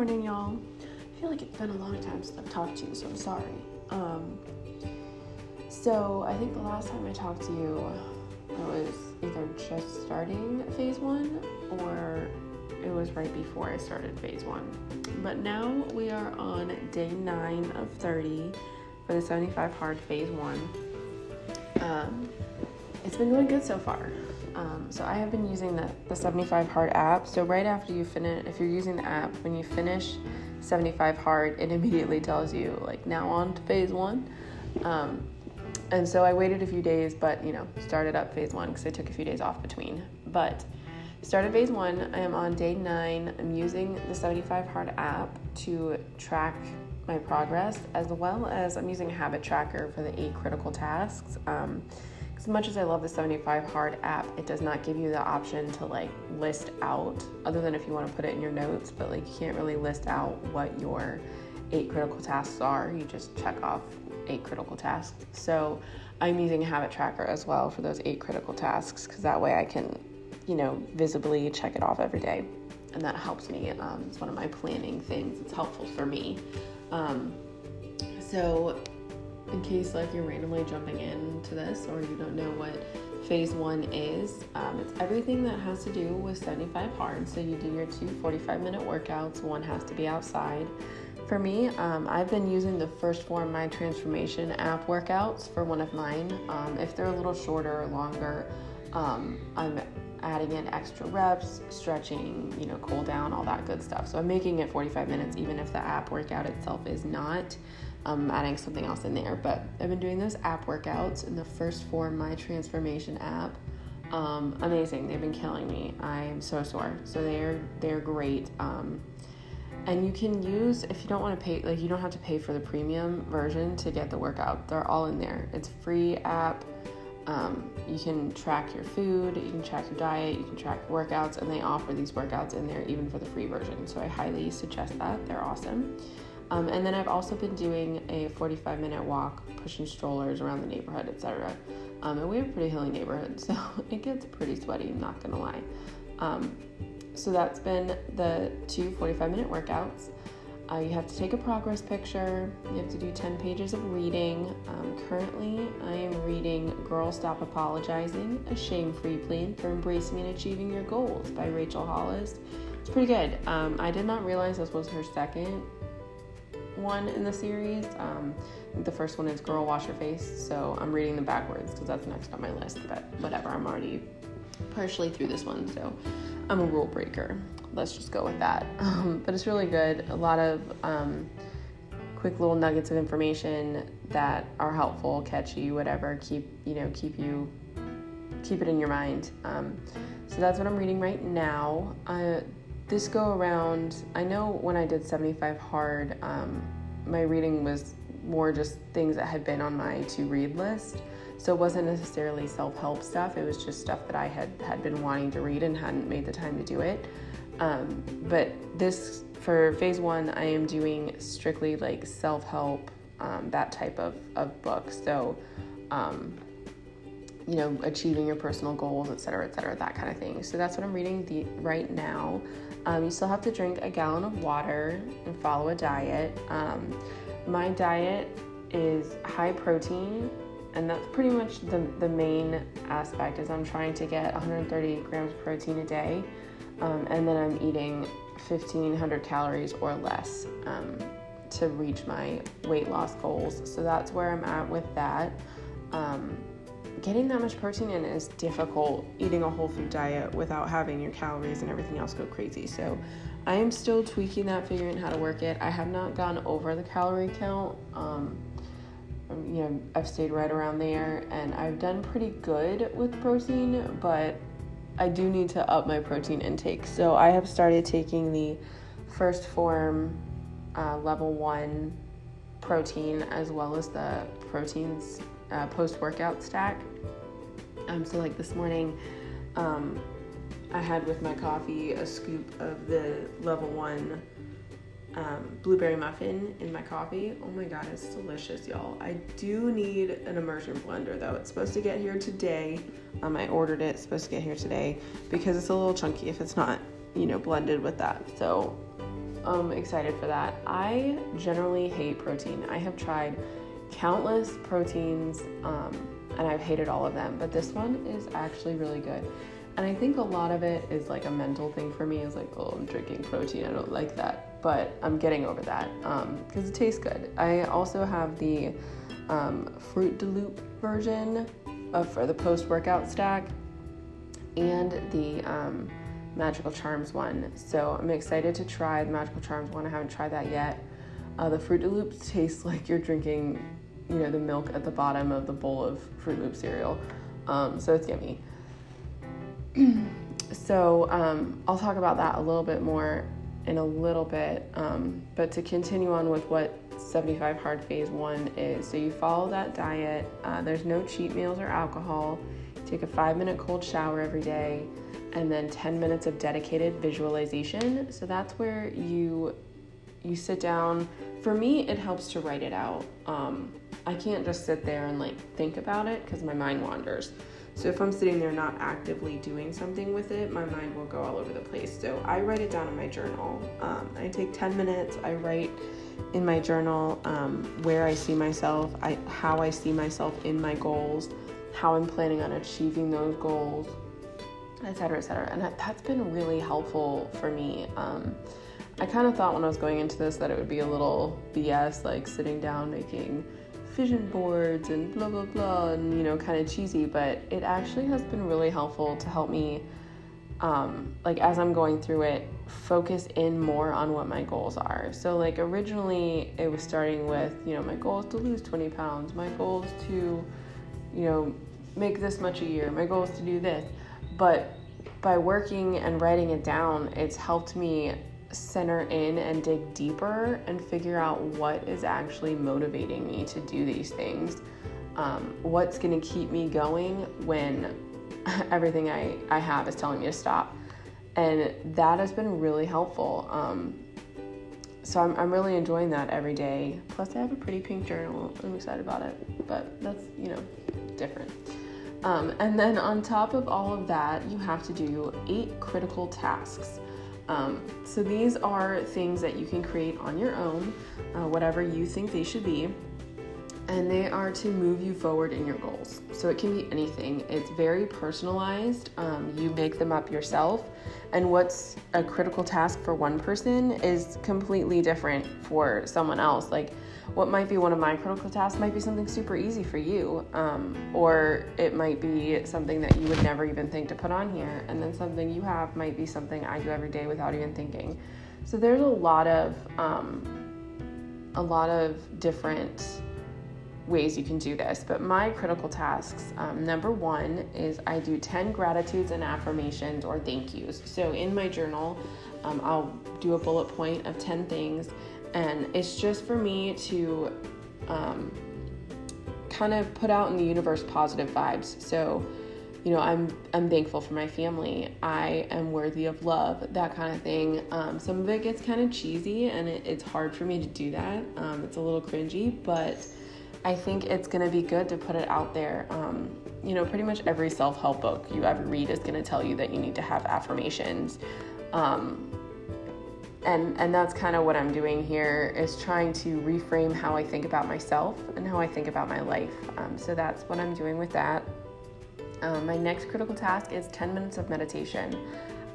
morning, y'all. I feel like it's been a long time since I've talked to you, so I'm sorry. Um, so I think the last time I talked to you, I was either just starting phase one or it was right before I started phase one. But now we are on day nine of 30 for the 75 hard phase one. Um, it's been going good so far. Um, so I have been using the, the 75 hard app. So right after you finish, if you're using the app, when you finish 75 hard, it immediately tells you like now on to phase one. Um, and so I waited a few days, but you know, started up phase one because I took a few days off between. But started phase one. I am on day nine. I'm using the 75 hard app to track my progress as well as I'm using a habit tracker for the eight critical tasks. Um, as much as I love the 75 hard app, it does not give you the option to like list out, other than if you want to put it in your notes, but like you can't really list out what your eight critical tasks are. You just check off eight critical tasks. So I'm using a habit tracker as well for those eight critical tasks because that way I can, you know, visibly check it off every day. And that helps me. Um, it's one of my planning things. It's helpful for me. Um, so in case like you're randomly jumping into this or you don't know what phase one is um, it's everything that has to do with 75 hard. So you do your two 45 minute workouts. One has to be outside. For me um, i've been using the 1st Phorm my transformation app workouts for one of mine. Um, if they're a little shorter or longer um, i'm adding in extra reps stretching you know cool down all that good stuff. So i'm making it 45 minutes even if the app workout itself is not I'm adding something else in there. But I've been doing those app workouts in the 1st Phorm my transformation app. Um, amazing. They've been killing me. I'm so sore. So they're they're great. Um, and you can use if you don't want to pay like you don't have to pay for the premium version to get the workout. They're all in there. It's free app. Um, you can track your food, you can track your diet, you can track workouts, and they offer these workouts in there even for the free version. So I highly suggest that. They're awesome. Um, and then I've also been doing a 45 minute walk, pushing strollers around the neighborhood, etc. Um, and we have a pretty hilly neighborhood, so it gets pretty sweaty, I'm not gonna lie. Um, so that's been the two 45 minute workouts. Uh, you have to take a progress picture, you have to do 10 pages of reading. Um, currently, I am reading Girl Stop Apologizing A Shame Free Plan for Embracing and Achieving Your Goals by Rachel Hollis. It's pretty good. Um, I did not realize this was her second one in the series. Um, the first one is Girl Wash Your Face, so I'm reading them backwards because that's next on my list, but whatever, I'm already partially through this one, so I'm a rule breaker. Let's just go with that. Um, but it's really good. A lot of um, quick little nuggets of information that are helpful, catchy, whatever. Keep you know keep you keep it in your mind. Um, so that's what I'm reading right now. Uh, this go around, I know when I did 75 hard, um, my reading was more just things that had been on my to read list. So it wasn't necessarily self help stuff, it was just stuff that I had, had been wanting to read and hadn't made the time to do it. Um, but this, for phase one, I am doing strictly like self help, um, that type of, of book. So, um, you know, achieving your personal goals, et cetera, et cetera, that kind of thing. So that's what I'm reading the, right now. Um, you still have to drink a gallon of water and follow a diet. Um, my diet is high protein, and that's pretty much the, the main aspect is I'm trying to get 130 grams of protein a day, um, and then I'm eating 1500 calories or less um, to reach my weight loss goals. So that's where I'm at with that. Um, getting that much protein in is difficult eating a whole food diet without having your calories and everything else go crazy. So I am still tweaking that, figuring how to work it. I have not gone over the calorie count. Um, you know, I've stayed right around there and I've done pretty good with protein, but I do need to up my protein intake. So I have started taking the 1st Phorm uh, level one protein as well as the proteins uh, post workout stack. Um, so, like this morning, um, I had with my coffee a scoop of the level one um, blueberry muffin in my coffee. Oh my god, it's delicious, y'all. I do need an immersion blender though. It's supposed to get here today. Um, I ordered it. It's supposed to get here today because it's a little chunky if it's not, you know, blended with that. So um, excited for that. I generally hate protein. I have tried countless proteins um, and I've hated all of them, but this one is actually really good. And I think a lot of it is like a mental thing for me. Is like, oh, I'm drinking protein. I don't like that, but I'm getting over that because um, it tastes good. I also have the um, Fruit de Loop version of for the post workout stack and the um, Magical Charms one. So I'm excited to try the Magical Charms one. I haven't tried that yet. Uh, the Fruit de Loops taste like you're drinking, you know, the milk at the bottom of the bowl of Fruit Loop cereal. Um, so it's yummy. so um, I'll talk about that a little bit more in a little bit. Um, but to continue on with what 75 Hard Phase 1 is so you follow that diet, uh, there's no cheat meals or alcohol, take a five minute cold shower every day, and then 10 minutes of dedicated visualization. So that's where you you sit down. For me, it helps to write it out. Um, I can't just sit there and like think about it because my mind wanders. So if I'm sitting there not actively doing something with it, my mind will go all over the place. So I write it down in my journal. Um, I take 10 minutes. I write in my journal um, where I see myself, I, how I see myself in my goals, how I'm planning on achieving those goals, etc., etc. And that, has been really helpful for me. Um, I kind of thought when I was going into this that it would be a little BS, like sitting down making vision boards and blah blah blah and you know kind of cheesy but it actually has been really helpful to help me um, like as i'm going through it focus in more on what my goals are. So like originally it was starting with you know my goal is to lose 20 pounds my goal is to you know make this much a year my goal is to do this. But by working and writing it down it's helped me center in and dig deeper and figure out what is actually motivating me to do these things. Um, what's going to keep me going when everything I, I have is telling me to stop. And that has been really helpful. Um, so I'm, I'm really enjoying that every day. Plus, I have a pretty pink journal. I'm excited about it, but that's, you know, different. Um, and then on top of all of that, you have to do eight critical tasks. Um, so these are things that you can create on your own, uh, whatever you think they should be, and they are to move you forward in your goals. So it can be anything. It's very personalized. Um, you make them up yourself, and what's a critical task for one person is completely different for someone else. Like what might be one of my critical tasks might be something super easy for you, um, or it might be something that you would never even think to put on here, and then something you have might be something I do every day without even thinking. So there's a lot of um, a lot of different ways you can do this, but my critical tasks um, number one is I do 10 gratitudes and affirmations or thank yous. So in my journal, um, I'll do a bullet point of 10 things and it's just for me to um, kind of put out in the universe positive vibes. So, you know, I'm I'm thankful for my family. I am worthy of love. That kind of thing. Um, some of it gets kind of cheesy, and it, it's hard for me to do that. Um, it's a little cringy, but I think it's gonna be good to put it out there. Um, you know, pretty much every self help book you ever read is gonna tell you that you need to have affirmations. Um, and and that's kind of what I'm doing here is trying to reframe how I think about myself and how I think about my life. Um, so that's what I'm doing with that. Um, my next critical task is 10 minutes of meditation.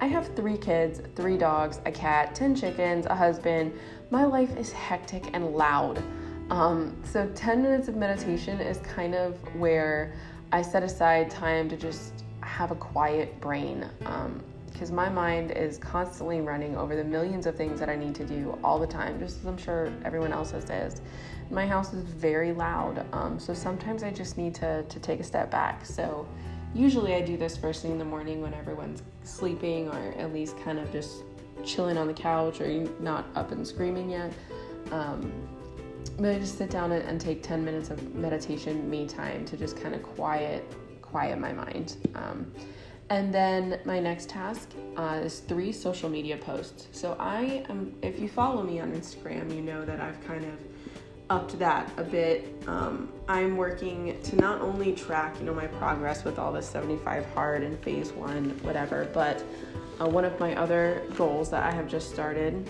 I have three kids, three dogs, a cat, 10 chickens, a husband. My life is hectic and loud. Um, so 10 minutes of meditation is kind of where I set aside time to just have a quiet brain. Um, because my mind is constantly running over the millions of things that I need to do all the time, just as I'm sure everyone else's is. My house is very loud, um, so sometimes I just need to, to take a step back. So usually I do this first thing in the morning when everyone's sleeping or at least kind of just chilling on the couch or not up and screaming yet. Um, but I just sit down and, and, take 10 minutes of meditation, me time to just kind of quiet quiet my mind. Um, and then my next task uh, is three social media posts. So I am, if you follow me on Instagram, you know that I've kind of upped that a bit. Um, I'm working to not only track, you know, my progress with all the 75 hard and phase one, whatever, but uh, one of my other goals that I have just started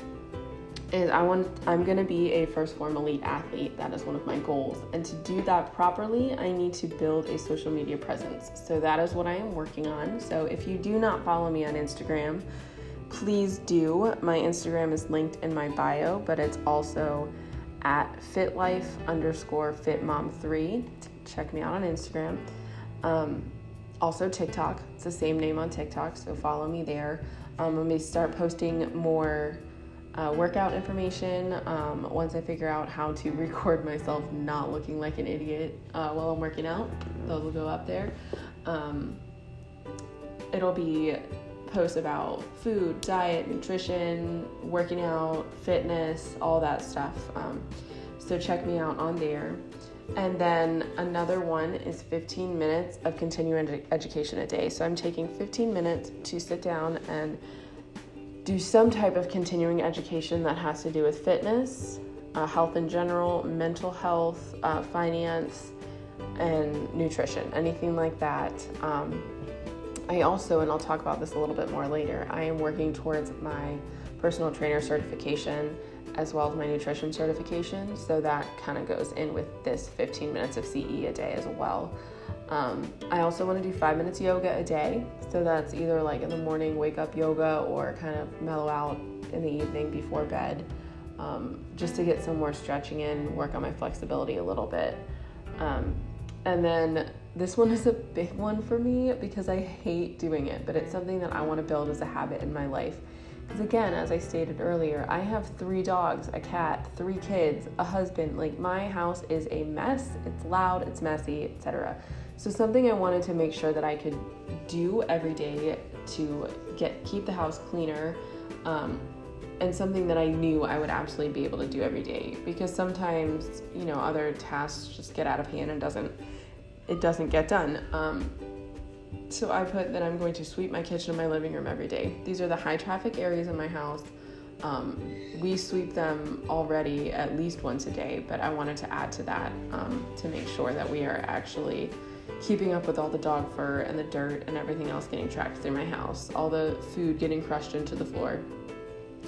is I want I'm going to be a 1st Phorm elite athlete. That is one of my goals. And to do that properly, I need to build a social media presence. So that is what I am working on. So if you do not follow me on Instagram, please do. My Instagram is linked in my bio, but it's also at fitlife underscore fitmom3. Check me out on Instagram. Um, also TikTok. It's the same name on TikTok, so follow me there. Um, I'm going to start posting more uh, workout information um, once I figure out how to record myself not looking like an idiot uh, while I'm working out. Those will go up there. Um, it'll be posts about food, diet, nutrition, working out, fitness, all that stuff. Um, so check me out on there. And then another one is 15 minutes of continuing education a day. So I'm taking 15 minutes to sit down and do some type of continuing education that has to do with fitness, uh, health in general, mental health, uh, finance, and nutrition, anything like that. Um, I also, and I'll talk about this a little bit more later, I am working towards my personal trainer certification as well as my nutrition certification. So that kind of goes in with this 15 minutes of CE a day as well. Um, I also want to do five minutes yoga a day. So that's either like in the morning, wake up yoga, or kind of mellow out in the evening before bed, um, just to get some more stretching in, work on my flexibility a little bit. Um, and then this one is a big one for me because I hate doing it, but it's something that I want to build as a habit in my life. Because again, as I stated earlier, I have three dogs, a cat, three kids, a husband. Like my house is a mess. It's loud, it's messy, etc. So something I wanted to make sure that I could do every day to get keep the house cleaner, um, and something that I knew I would absolutely be able to do every day. Because sometimes you know other tasks just get out of hand and doesn't it doesn't get done. Um, so I put that I'm going to sweep my kitchen and my living room every day. These are the high traffic areas in my house. Um, we sweep them already at least once a day, but I wanted to add to that um, to make sure that we are actually keeping up with all the dog fur and the dirt and everything else getting tracked through my house, all the food getting crushed into the floor,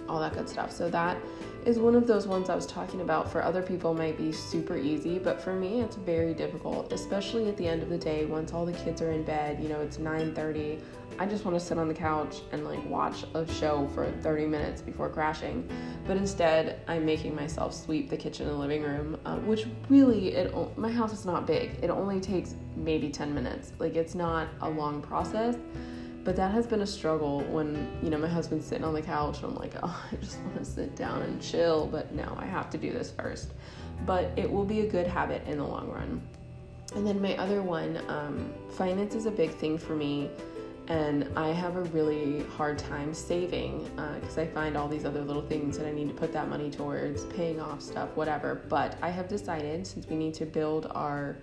all that good stuff. So that is one of those ones I was talking about. For other people, might be super easy, but for me, it's very difficult, especially at the end of the day once all the kids are in bed. You know, it's 9:30. I just want to sit on the couch and like watch a show for 30 minutes before crashing. But instead, I'm making myself sweep the kitchen and living room, uh, which really, it my house is not big. It only takes maybe 10 minutes. Like it's not a long process but that has been a struggle when you know my husband's sitting on the couch and i'm like oh i just want to sit down and chill but no i have to do this first. But it will be a good habit in the long run. And then my other one um, finance is a big thing for me and i have a really hard time saving because uh, i find all these other little things that i need to put that money towards paying off stuff whatever. But i have decided since we need to build our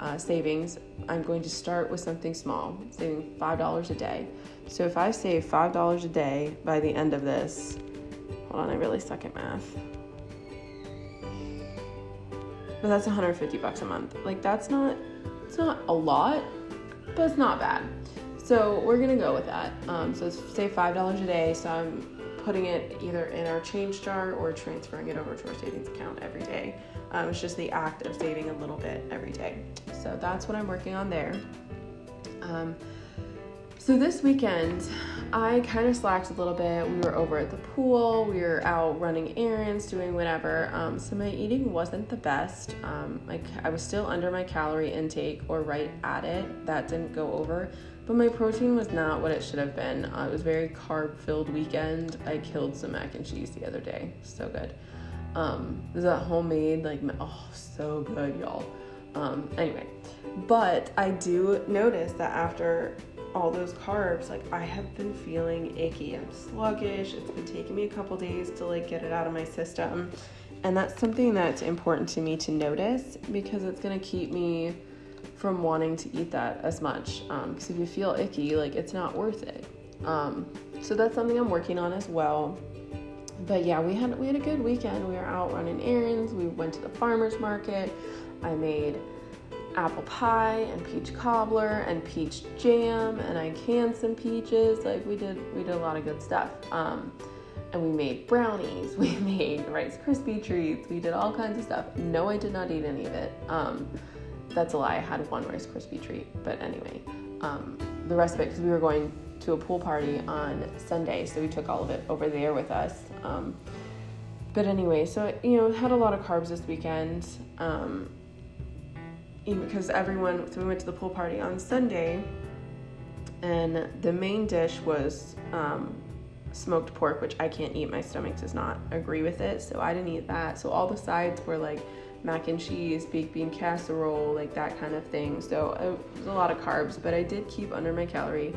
uh, savings, I'm going to start with something small, saving $5 a day. So if I save $5 a day by the end of this, hold on, I really suck at math. But that's 150 bucks a month. Like that's not, it's not a lot, but it's not bad. So we're gonna go with that. Um, so say five dollars a day. So I'm putting it either in our change jar or transferring it over to our savings account every day. Um, it's just the act of saving a little bit every day. So that's what I'm working on there. Um, so this weekend, I kind of slacked a little bit. We were over at the pool, we were out running errands, doing whatever. Um, so my eating wasn't the best. Um, like I was still under my calorie intake or right at it. That didn't go over. But my protein was not what it should have been. Uh, it was very carb filled weekend. I killed some mac and cheese the other day. So good. Um, is that homemade? Like, oh, so good, y'all. Um, anyway, but I do notice that after all those carbs, like I have been feeling icky. I'm sluggish. It's been taking me a couple days to like get it out of my system. And that's something that's important to me to notice because it's gonna keep me from wanting to eat that as much. Because um, if you feel icky, like it's not worth it. Um, so that's something I'm working on as well but yeah, we had we had a good weekend. We were out running errands. We went to the farmers market. I made apple pie and peach cobbler and peach jam, and I canned some peaches. Like we did, we did a lot of good stuff. Um, and we made brownies, we made Rice Krispie treats, we did all kinds of stuff. No, I did not eat any of it. Um, that's a lie. I had one Rice Krispie treat, but anyway, um, the rest of it because we were going to a pool party on Sunday, so we took all of it over there with us. Um, but anyway, so you know, had a lot of carbs this weekend. Um, because everyone, so we went to the pool party on Sunday, and the main dish was um, smoked pork, which I can't eat. My stomach does not agree with it, so I didn't eat that. So all the sides were like mac and cheese, baked bean casserole, like that kind of thing. So it was a lot of carbs, but I did keep under my calorie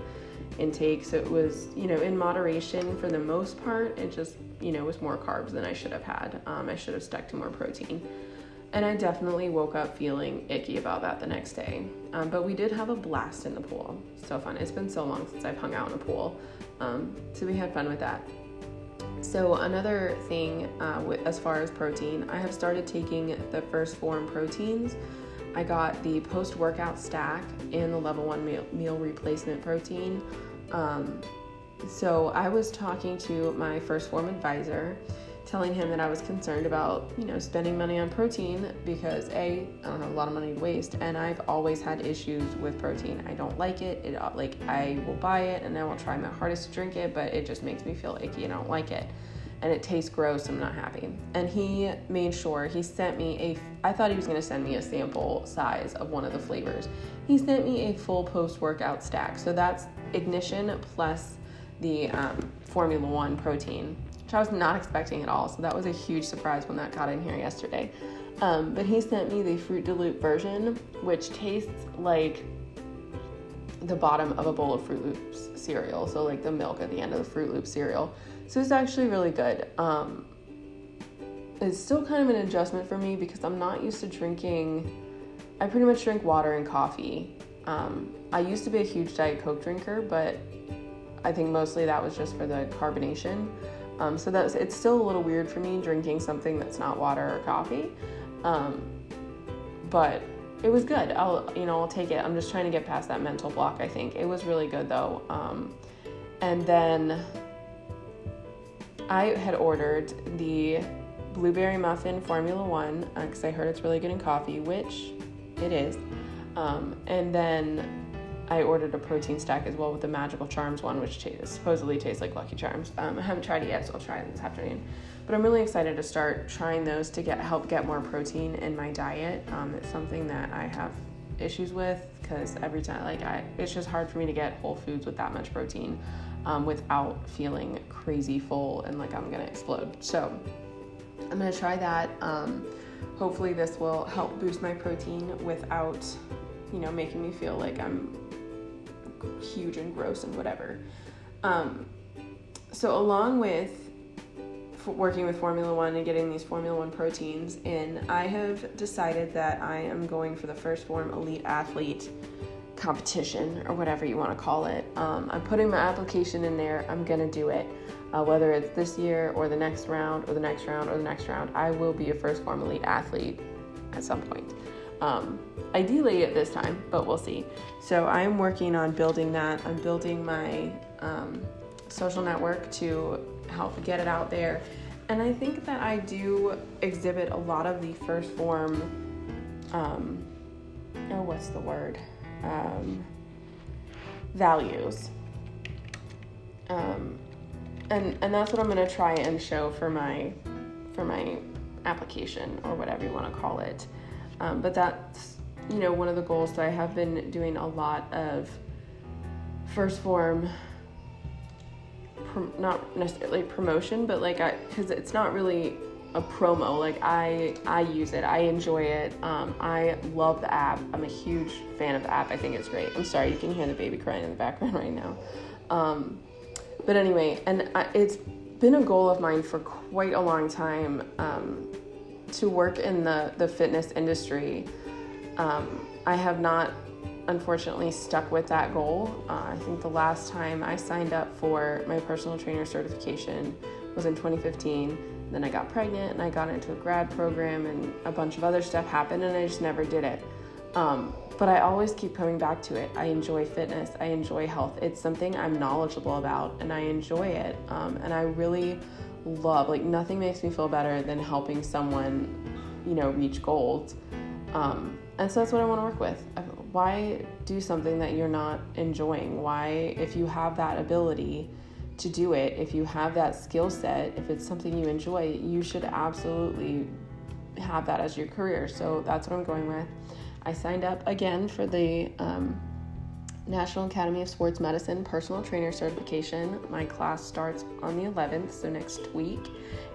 intake. So it was, you know, in moderation for the most part. It just, you know, was more carbs than I should have had. Um, I should have stuck to more protein. And I definitely woke up feeling icky about that the next day. Um, but we did have a blast in the pool. So fun. It's been so long since I've hung out in a pool. Um, so we had fun with that. So, another thing uh, as far as protein, I have started taking the 1st Phorm proteins. I got the post workout stack and the level one meal, meal replacement protein. Um, so, I was talking to my 1st Phorm advisor telling him that I was concerned about, you know, spending money on protein because A, I don't have a lot of money to waste, and I've always had issues with protein. I don't like it. It like I will buy it and I will try my hardest to drink it, but it just makes me feel icky and I don't like it. And it tastes gross. I'm not happy. And he made sure he sent me a. I thought he was going to send me a sample size of one of the flavors. He sent me a full post workout stack. So that's ignition plus the um, Phormula-1 protein which I was not expecting at all. So that was a huge surprise when that got in here yesterday. Um, but he sent me the Fruit Loop version, which tastes like the bottom of a bowl of Fruit Loops cereal. So, like the milk at the end of the Fruit Loop cereal. So, it's actually really good. Um, it's still kind of an adjustment for me because I'm not used to drinking, I pretty much drink water and coffee. Um, I used to be a huge Diet Coke drinker, but I think mostly that was just for the carbonation. Um, so that's it's still a little weird for me drinking something that's not water or coffee. Um, but it was good. I'll you know I'll take it. I'm just trying to get past that mental block. I think it was really good though. Um, and then I had ordered the blueberry muffin Phormula-1 because uh, I heard it's really good in coffee, which it is. Um, and then I ordered a protein stack as well with the Magical Charms one, which t- supposedly tastes like Lucky Charms. Um, I haven't tried it yet, so I'll try it this afternoon. But I'm really excited to start trying those to get help get more protein in my diet. Um, it's something that I have issues with because every time, like, I it's just hard for me to get whole foods with that much protein um, without feeling crazy full and like I'm gonna explode. So I'm gonna try that. Um, hopefully, this will help boost my protein without, you know, making me feel like I'm huge and gross and whatever. Um, so, along with working with Formula One and getting these Phormula-1 proteins in, I have decided that I am going for the 1st Phorm Elite Athlete competition or whatever you want to call it. Um, I'm putting my application in there. I'm going to do it. Uh, whether it's this year or the next round or the next round or the next round, I will be a 1st Phorm Elite athlete at some point. Um, ideally at this time, but we'll see. So I'm working on building that. I'm building my um, social network to help get it out there. And I think that I do exhibit a lot of the 1st Phorm, um, oh, what's the word? Um, values. Um, and and that's what I'm gonna try and show for my for my application or whatever you want to call it. Um, but that's, you know, one of the goals. So I have been doing a lot of 1st Phorm, not necessarily promotion, but like I, because it's not really a promo. Like I, I use it. I enjoy it. Um, I love the app. I'm a huge fan of the app. I think it's great. I'm sorry, you can hear the baby crying in the background right now. Um, but anyway, and I, it's been a goal of mine for quite a long time. Um, to work in the, the fitness industry, um, I have not unfortunately stuck with that goal. Uh, I think the last time I signed up for my personal trainer certification was in 2015. Then I got pregnant and I got into a grad program and a bunch of other stuff happened and I just never did it. Um, but I always keep coming back to it. I enjoy fitness. I enjoy health. It's something I'm knowledgeable about, and I enjoy it. Um, and I really love like nothing makes me feel better than helping someone, you know, reach goals. Um, and so that's what I want to work with. Why do something that you're not enjoying? Why, if you have that ability to do it, if you have that skill set, if it's something you enjoy, you should absolutely have that as your career. So that's what I'm going with. I signed up again for the um, National Academy of Sports Medicine personal trainer certification. My class starts on the 11th, so next week,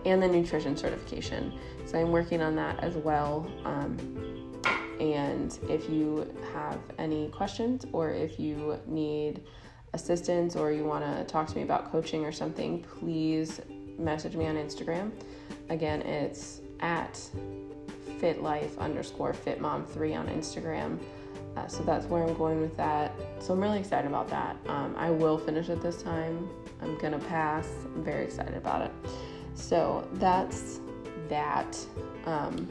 and the nutrition certification. So I'm working on that as well. Um, and if you have any questions or if you need assistance or you want to talk to me about coaching or something, please message me on Instagram. Again, it's at fitlife underscore fitmom3 on Instagram. Uh, so that's where I'm going with that. So I'm really excited about that. Um, I will finish it this time. I'm gonna pass. I'm very excited about it. So that's that. Um,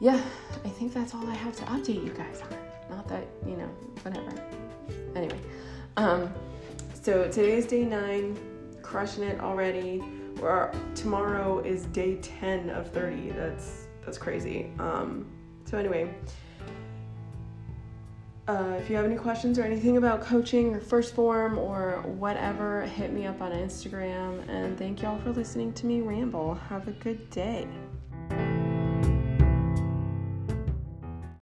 yeah, I think that's all I have to update you guys on. Not that, you know, whatever. Anyway, um, so today's day nine, crushing it already we're, tomorrow is day 10 of 30. That's that's crazy. Um, so anyway, uh, if you have any questions or anything about coaching or 1st Phorm or whatever, hit me up on Instagram. And thank y'all for listening to me ramble. Have a good day.